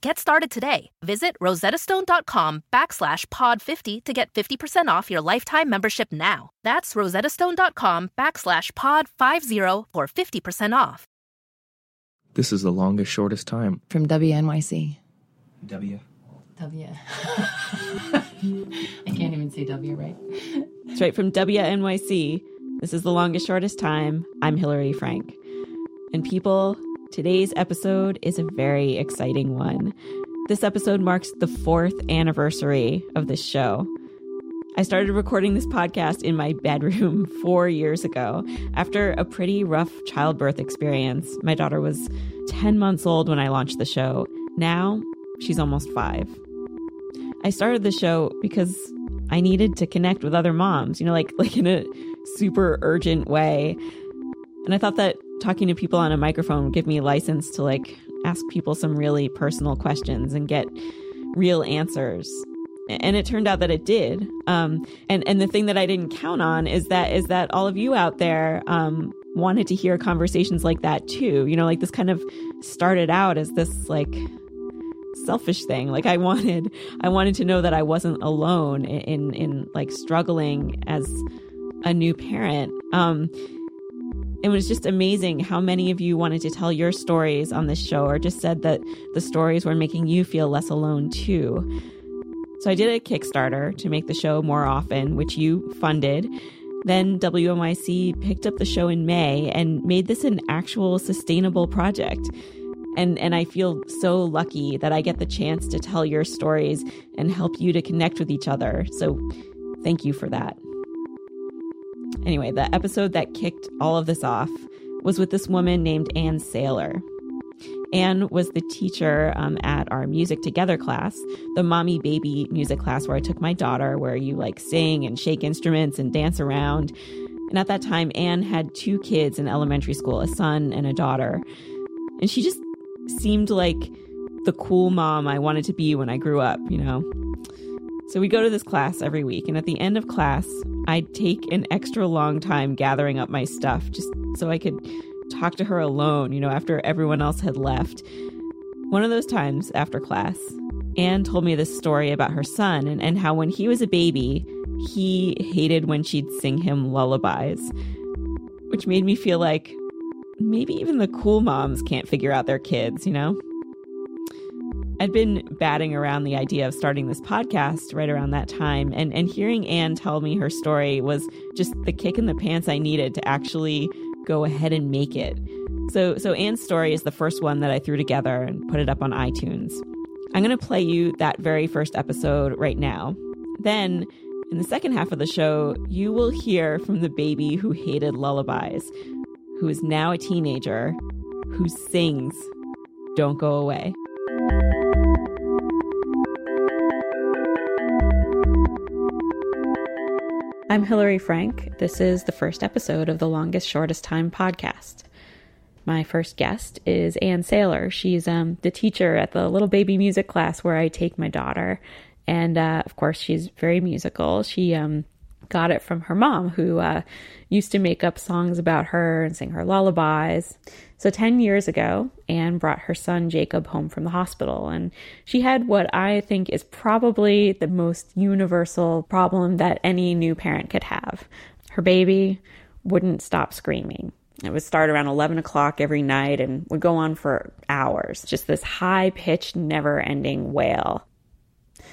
Get started today. Visit rosettastone.com backslash pod50 to get 50% off your lifetime membership now. That's rosettastone.com backslash pod50 for 50% off. This is the longest, shortest time. From WNYC. W. W. I can't even say W, right? Straight from WNYC. This is the longest, shortest time. I'm Hillary Frank. And people, Today's episode is a very exciting one. This episode marks the fourth anniversary of this show. I started recording this podcast in my bedroom four years ago after a pretty rough childbirth experience. My daughter was 10 months old when I launched the show. Now she's almost five. I started the show because I needed to connect with other moms, you know, like like in a super urgent way. And I thought that talking to people on a microphone would give me license to like ask people some really personal questions and get real answers. And it turned out that it did. Um, and and the thing that i didn't count on is that is that all of you out there um, wanted to hear conversations like that too. You know like this kind of started out as this like selfish thing. Like i wanted i wanted to know that i wasn't alone in in, in like struggling as a new parent. Um, it was just amazing how many of you wanted to tell your stories on this show or just said that the stories were making you feel less alone too. So I did a Kickstarter to make the show more often, which you funded. Then WNYC picked up the show in May and made this an actual sustainable project. And and I feel so lucky that I get the chance to tell your stories and help you to connect with each other. So thank you for that. Anyway, the episode that kicked all of this off was with this woman named Anne Saylor. Anne was the teacher um, at our music together class, the mommy baby music class where I took my daughter, where you like sing and shake instruments and dance around. And at that time, Anne had two kids in elementary school, a son and a daughter. And she just seemed like the cool mom I wanted to be when I grew up, you know? So we go to this class every week, and at the end of class, I'd take an extra long time gathering up my stuff just so I could talk to her alone, you know, after everyone else had left. One of those times after class, Anne told me this story about her son and, and how when he was a baby, he hated when she'd sing him lullabies, which made me feel like maybe even the cool moms can't figure out their kids, you know? I'd been batting around the idea of starting this podcast right around that time, and, and hearing Anne tell me her story was just the kick in the pants I needed to actually go ahead and make it. So, so Anne's story is the first one that I threw together and put it up on iTunes. I'm going to play you that very first episode right now. Then, in the second half of the show, you will hear from the baby who hated lullabies, who is now a teenager, who sings Don't Go Away. I'm Hillary Frank. This is the first episode of the Longest Shortest Time podcast. My first guest is Anne Saylor. She's um, the teacher at the little baby music class where I take my daughter. And uh, of course, she's very musical. She um, got it from her mom, who uh, used to make up songs about her and sing her lullabies. So, 10 years ago, Anne brought her son Jacob home from the hospital, and she had what I think is probably the most universal problem that any new parent could have. Her baby wouldn't stop screaming. It would start around 11 o'clock every night and would go on for hours. Just this high pitched, never ending wail.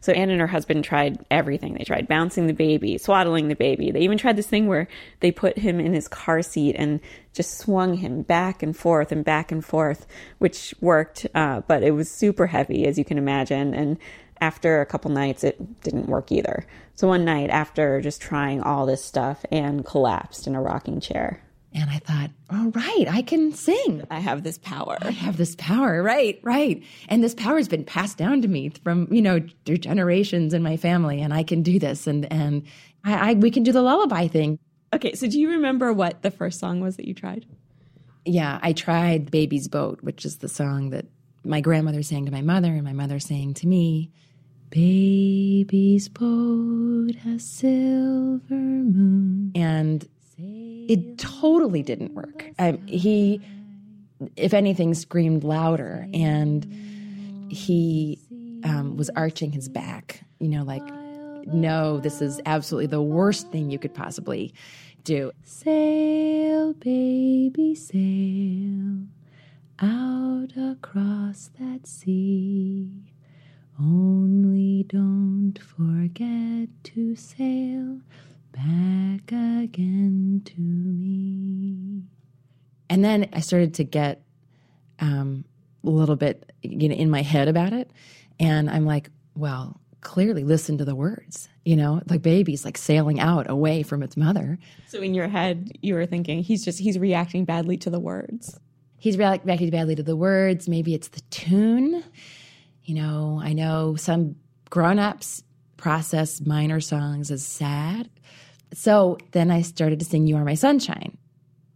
So Anne and her husband tried everything. They tried bouncing the baby, swaddling the baby. They even tried this thing where they put him in his car seat and just swung him back and forth and back and forth, which worked, uh, but it was super heavy, as you can imagine. And after a couple nights, it didn't work either. So one night, after just trying all this stuff, Anne collapsed in a rocking chair. And I thought, all right, I can sing. I have this power. I have this power, right, right. And this power has been passed down to me from, you know, through generations in my family, and I can do this. And and I, I we can do the lullaby thing. Okay, so do you remember what the first song was that you tried? Yeah, I tried Baby's Boat, which is the song that my grandmother sang to my mother and my mother sang to me. Baby's boat has silver moon. And it totally didn't work. I, he, if anything, screamed louder, and he um, was arching his back. You know, like, no, this is absolutely the worst thing you could possibly do. Sail, baby, sail out across that sea. Only don't forget to sail back again to me. And then I started to get um, a little bit you know, in my head about it. And I'm like, well, clearly listen to the words, you know, like baby's like sailing out away from its mother. So in your head, you were thinking he's just, he's reacting badly to the words. He's reacting badly to the words. Maybe it's the tune. You know, I know some grown ups process minor songs as sad. So then I started to sing You Are My Sunshine.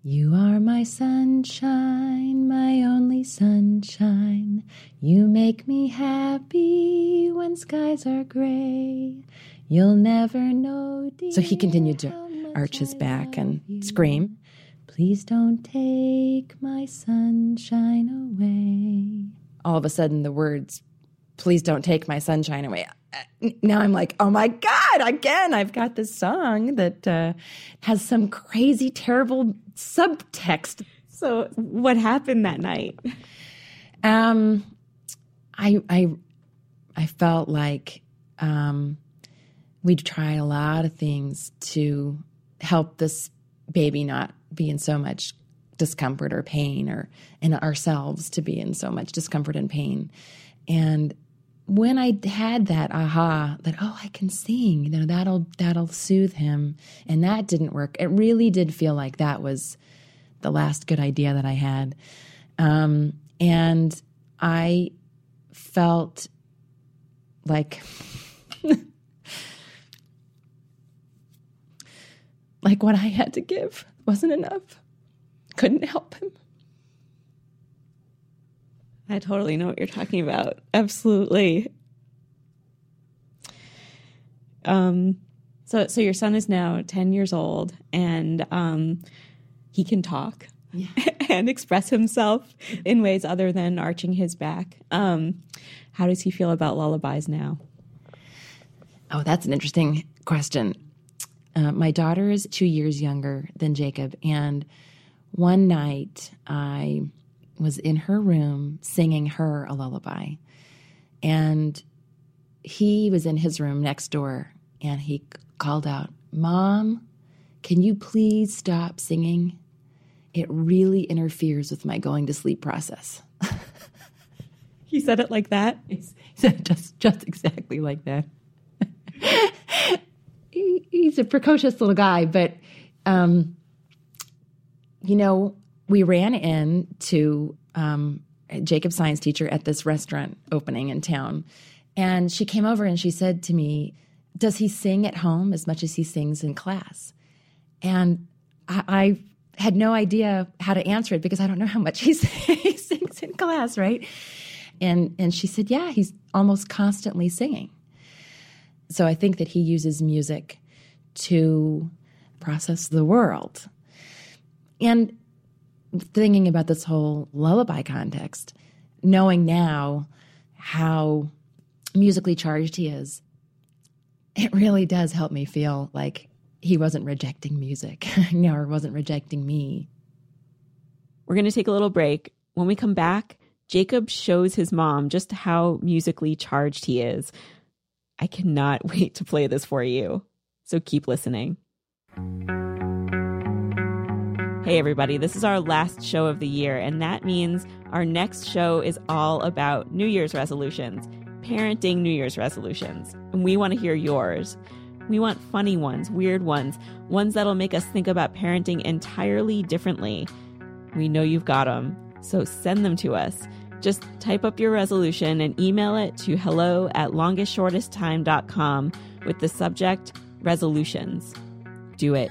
You are my sunshine, my only sunshine. You make me happy when skies are gray. You'll never know. Dear, so he continued to arch his back and scream. Please don't take my sunshine away. All of a sudden, the words, Please don't take my sunshine away, now I'm like, oh my God, again, I've got this song that uh, has some crazy, terrible subtext. So, what happened that night? Um, I, I, I felt like um, we'd try a lot of things to help this baby not be in so much discomfort or pain, or and ourselves to be in so much discomfort and pain. And when I had that aha that oh I can sing, you know that'll that'll soothe him, and that didn't work. It really did feel like that was the last good idea that I had, um, and I felt like like what I had to give wasn't enough. Couldn't help him. I totally know what you're talking about. Absolutely. Um, so so your son is now 10 years old and um, he can talk yeah. and express himself in ways other than arching his back. Um, how does he feel about lullabies now? Oh, that's an interesting question. Uh, my daughter is two years younger than Jacob, and one night I was in her room singing her a lullaby. And he was in his room next door and he called out, Mom, can you please stop singing? It really interferes with my going to sleep process. he said it like that? He said just, just exactly like that. he, he's a precocious little guy, but, um, you know, we ran in to um, Jacob's science teacher at this restaurant opening in town. And she came over and she said to me, Does he sing at home as much as he sings in class? And I, I had no idea how to answer it because I don't know how much he, he sings in class, right? And, and she said, Yeah, he's almost constantly singing. So I think that he uses music to process the world. And thinking about this whole lullaby context, knowing now how musically charged he is, it really does help me feel like he wasn't rejecting music, or wasn't rejecting me. We're going to take a little break. When we come back, Jacob shows his mom just how musically charged he is. I cannot wait to play this for you. So keep listening. Hey, everybody, this is our last show of the year, and that means our next show is all about New Year's resolutions, parenting New Year's resolutions. And we want to hear yours. We want funny ones, weird ones, ones that'll make us think about parenting entirely differently. We know you've got them, so send them to us. Just type up your resolution and email it to hello at longestshortesttime.com with the subject resolutions. Do it.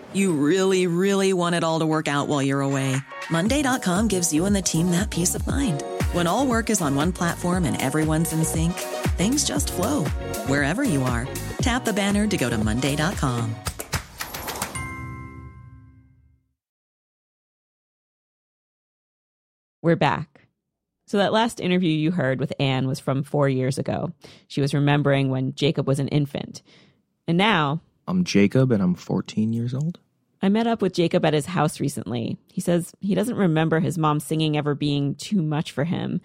You really, really want it all to work out while you're away. Monday.com gives you and the team that peace of mind. When all work is on one platform and everyone's in sync, things just flow wherever you are. Tap the banner to go to Monday.com. We're back. So, that last interview you heard with Anne was from four years ago. She was remembering when Jacob was an infant. And now, I'm Jacob and I'm 14 years old. I met up with Jacob at his house recently. He says he doesn't remember his mom singing ever being too much for him.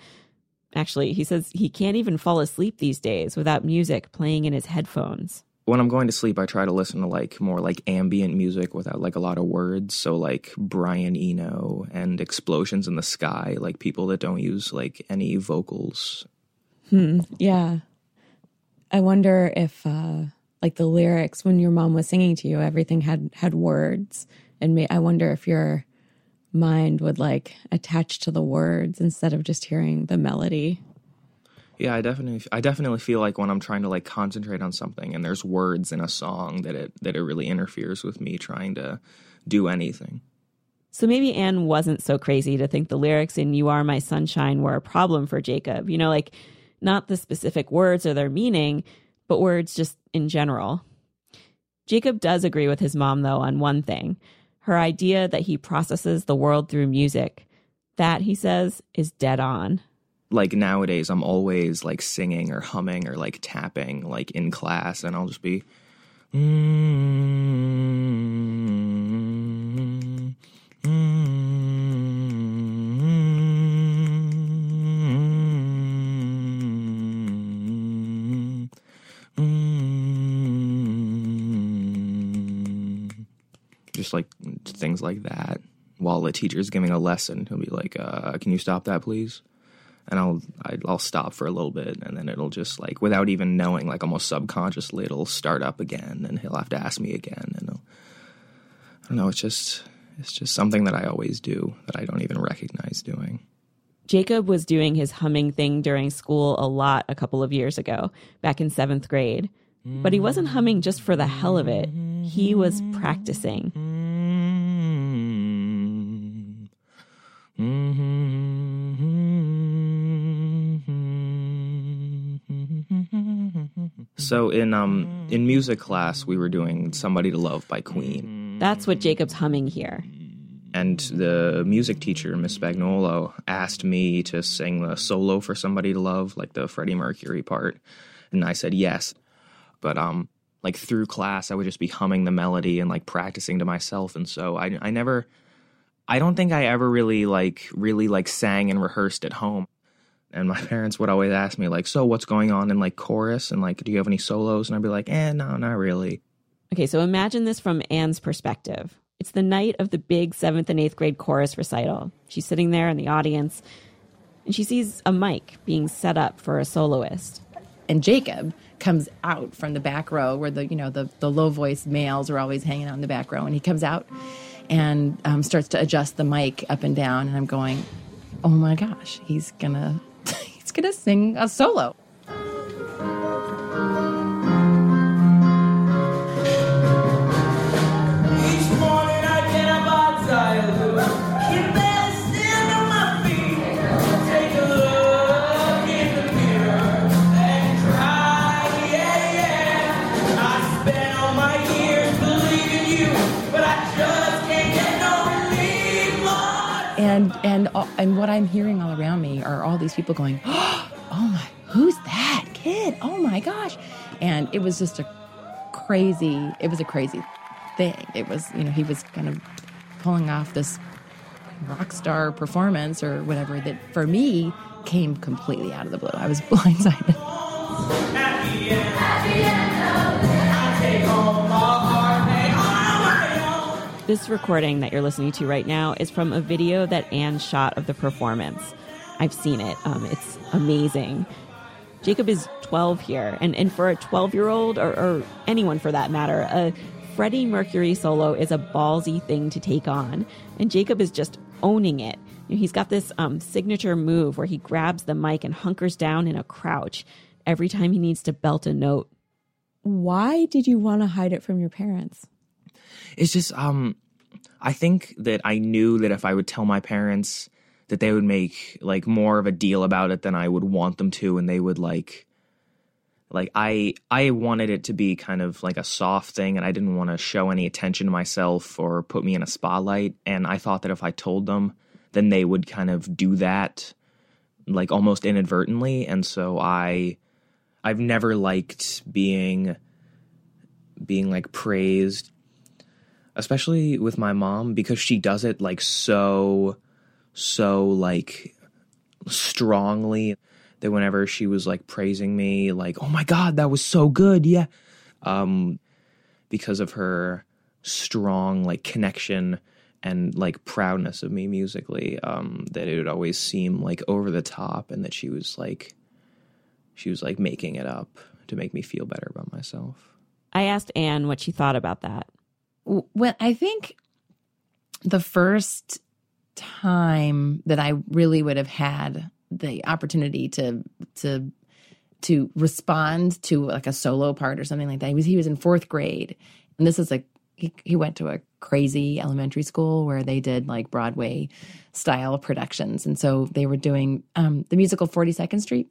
Actually, he says he can't even fall asleep these days without music playing in his headphones. When I'm going to sleep, I try to listen to like more like ambient music without like a lot of words. So like Brian Eno and Explosions in the Sky, like people that don't use like any vocals. Hmm. Yeah. I wonder if uh like the lyrics when your mom was singing to you, everything had had words, and may, I wonder if your mind would like attach to the words instead of just hearing the melody. Yeah, I definitely I definitely feel like when I'm trying to like concentrate on something and there's words in a song that it that it really interferes with me trying to do anything. So maybe Anne wasn't so crazy to think the lyrics in You Are My Sunshine were a problem for Jacob. You know, like not the specific words or their meaning, but words just in general. Jacob does agree with his mom, though, on one thing her idea that he processes the world through music. That, he says, is dead on. Like nowadays, I'm always like singing or humming or like tapping, like in class, and I'll just be. Mm-hmm, things like that. While the teacher's giving a lesson, he'll be like, uh, "Can you stop that, please?" And I'll I'll stop for a little bit, and then it'll just like without even knowing, like almost subconsciously, it'll start up again, and he'll have to ask me again, and I don't know. It's just it's just something that I always do that I don't even recognize doing. Jacob was doing his humming thing during school a lot a couple of years ago, back in seventh grade. But he wasn't humming just for the hell of it. He was practicing. So in um in music class we were doing Somebody to Love by Queen. That's what Jacob's humming here. And the music teacher, Miss Spagnolo, asked me to sing the solo for Somebody to Love, like the Freddie Mercury part. And I said yes. But um like through class I would just be humming the melody and like practicing to myself and so I I never I don't think I ever really like really like sang and rehearsed at home. And my parents would always ask me like, "So what's going on in like chorus and like do you have any solos?" And I'd be like, "Eh, no, not really." Okay, so imagine this from Anne's perspective. It's the night of the big 7th and 8th grade chorus recital. She's sitting there in the audience and she sees a mic being set up for a soloist. And Jacob comes out from the back row where the you know the the low voice males are always hanging out in the back row, and he comes out and um, starts to adjust the mic up and down, and I'm going, oh my gosh, he's gonna he's gonna sing a solo. And uh, and what I'm hearing all around me are all these people going, "Oh my, who's that kid? Oh my gosh!" And it was just a crazy. It was a crazy thing. It was you know he was kind of pulling off this rock star performance or whatever that for me came completely out of the blue. I was blindsided. At the end, This recording that you're listening to right now is from a video that Anne shot of the performance. I've seen it. Um, it's amazing. Jacob is 12 here, and, and for a 12 year old, or, or anyone for that matter, a Freddie Mercury solo is a ballsy thing to take on. And Jacob is just owning it. He's got this um, signature move where he grabs the mic and hunkers down in a crouch every time he needs to belt a note. Why did you want to hide it from your parents? It's just um I think that I knew that if I would tell my parents that they would make like more of a deal about it than I would want them to and they would like like I I wanted it to be kind of like a soft thing and I didn't want to show any attention to myself or put me in a spotlight and I thought that if I told them then they would kind of do that like almost inadvertently and so I I've never liked being being like praised especially with my mom because she does it like so so like strongly that whenever she was like praising me like oh my god that was so good yeah um because of her strong like connection and like proudness of me musically um that it would always seem like over the top and that she was like she was like making it up to make me feel better about myself I asked Anne what she thought about that. When I think the first time that I really would have had the opportunity to to to respond to like a solo part or something like that. He was he was in fourth grade, and this is like he, he went to a crazy elementary school where they did like Broadway style productions, and so they were doing um, the musical Forty Second Street,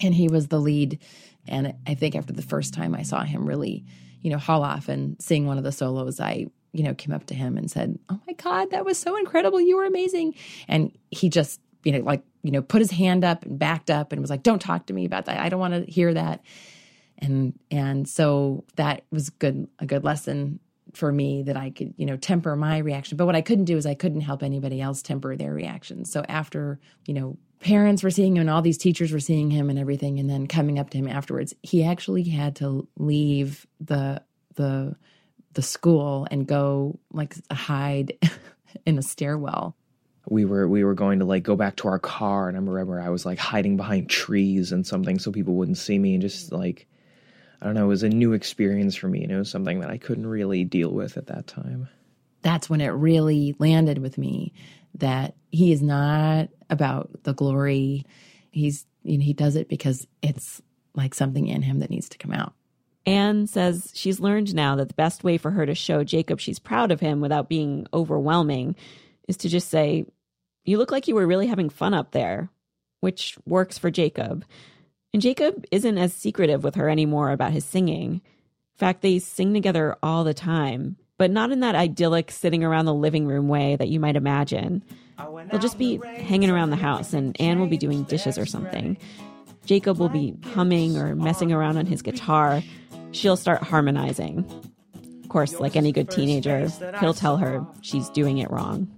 and he was the lead. And I think after the first time I saw him really, you know, haul off and sing one of the solos, I you know came up to him and said, "Oh my God, that was so incredible! You were amazing!" And he just you know like you know put his hand up and backed up and was like, "Don't talk to me about that. I don't want to hear that." And and so that was good a good lesson for me that I could you know temper my reaction. But what I couldn't do is I couldn't help anybody else temper their reactions. So after you know parents were seeing him and all these teachers were seeing him and everything and then coming up to him afterwards he actually had to leave the the the school and go like hide in a stairwell we were we were going to like go back to our car and I remember I was like hiding behind trees and something so people wouldn't see me and just like I don't know, it was a new experience for me and it was something that I couldn't really deal with at that time. that's when it really landed with me that he is not about the glory he's you know he does it because it's like something in him that needs to come out Anne says she's learned now that the best way for her to show Jacob she's proud of him without being overwhelming is to just say, You look like you were really having fun up there, which works for Jacob. And Jacob isn't as secretive with her anymore about his singing. In fact, they sing together all the time, but not in that idyllic sitting around the living room way that you might imagine. They'll just be hanging around the house, and Anne will be doing dishes or something. Jacob will be humming or messing around on his guitar. She'll start harmonizing. Of course, like any good teenager, he'll tell her she's doing it wrong.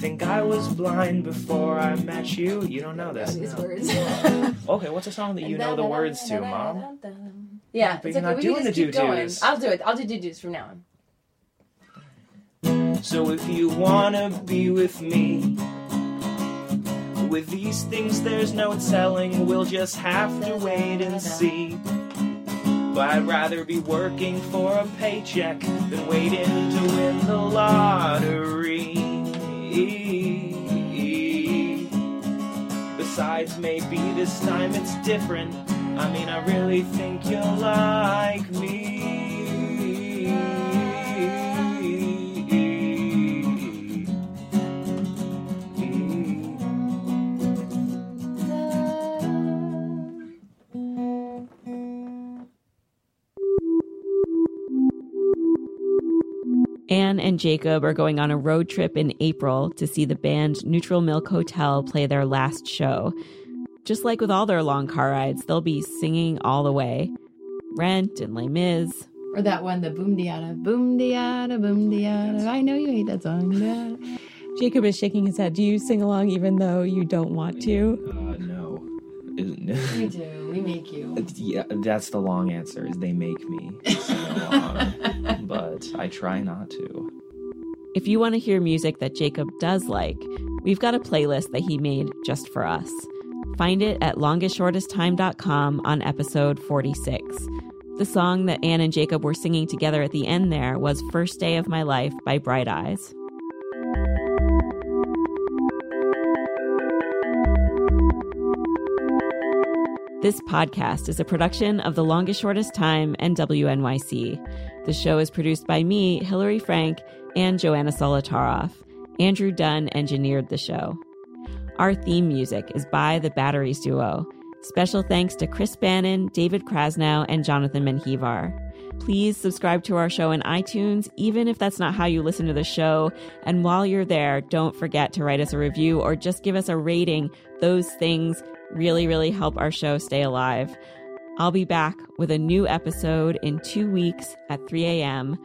Think I was blind before I met you. You don't know this. no. okay, what's a song that you know the words to, Mom? Yeah But you're not doing the doo-doos. i'll do it i'll do doo-doos from now on So if you wanna be with me, with these things there's no telling, we'll just have to wait and see. But I'd rather be working for a paycheck than waiting to win the lottery. Besides, maybe this time it's different. I mean, I really think you'll like me. Anne and Jacob are going on a road trip in April to see the band Neutral Milk Hotel play their last show. Just like with all their long car rides, they'll be singing all the way. Rent and Les Mis. Or that one, the boom diada, boom diada, boom diada. I know you hate that song. Jacob is shaking his head. Do you sing along even though you don't want to? Uh, no. We do. We make you. yeah, that's the long answer. Is they make me sing along, but I try not to. If you want to hear music that Jacob does like, we've got a playlist that he made just for us. Find it at longestshortesttime.com on episode 46. The song that Anne and Jacob were singing together at the end there was First Day of My Life by Bright Eyes. This podcast is a production of The Longest Shortest Time and WNYC. The show is produced by me, Hillary Frank, and Joanna Solotaroff. Andrew Dunn engineered the show. Our theme music is by the Batteries Duo. Special thanks to Chris Bannon, David Krasnow, and Jonathan Menjivar. Please subscribe to our show in iTunes, even if that's not how you listen to the show. And while you're there, don't forget to write us a review or just give us a rating. Those things really, really help our show stay alive. I'll be back with a new episode in two weeks at 3 a.m.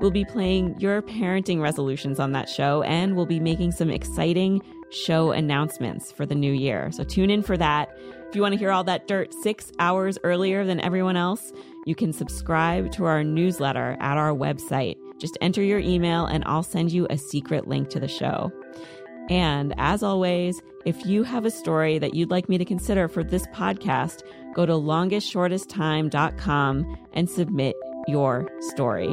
We'll be playing your parenting resolutions on that show, and we'll be making some exciting show announcements for the new year. So tune in for that. If you want to hear all that dirt six hours earlier than everyone else, you can subscribe to our newsletter at our website. Just enter your email, and I'll send you a secret link to the show. And as always, if you have a story that you'd like me to consider for this podcast, go to longestshortesttime.com and submit your story.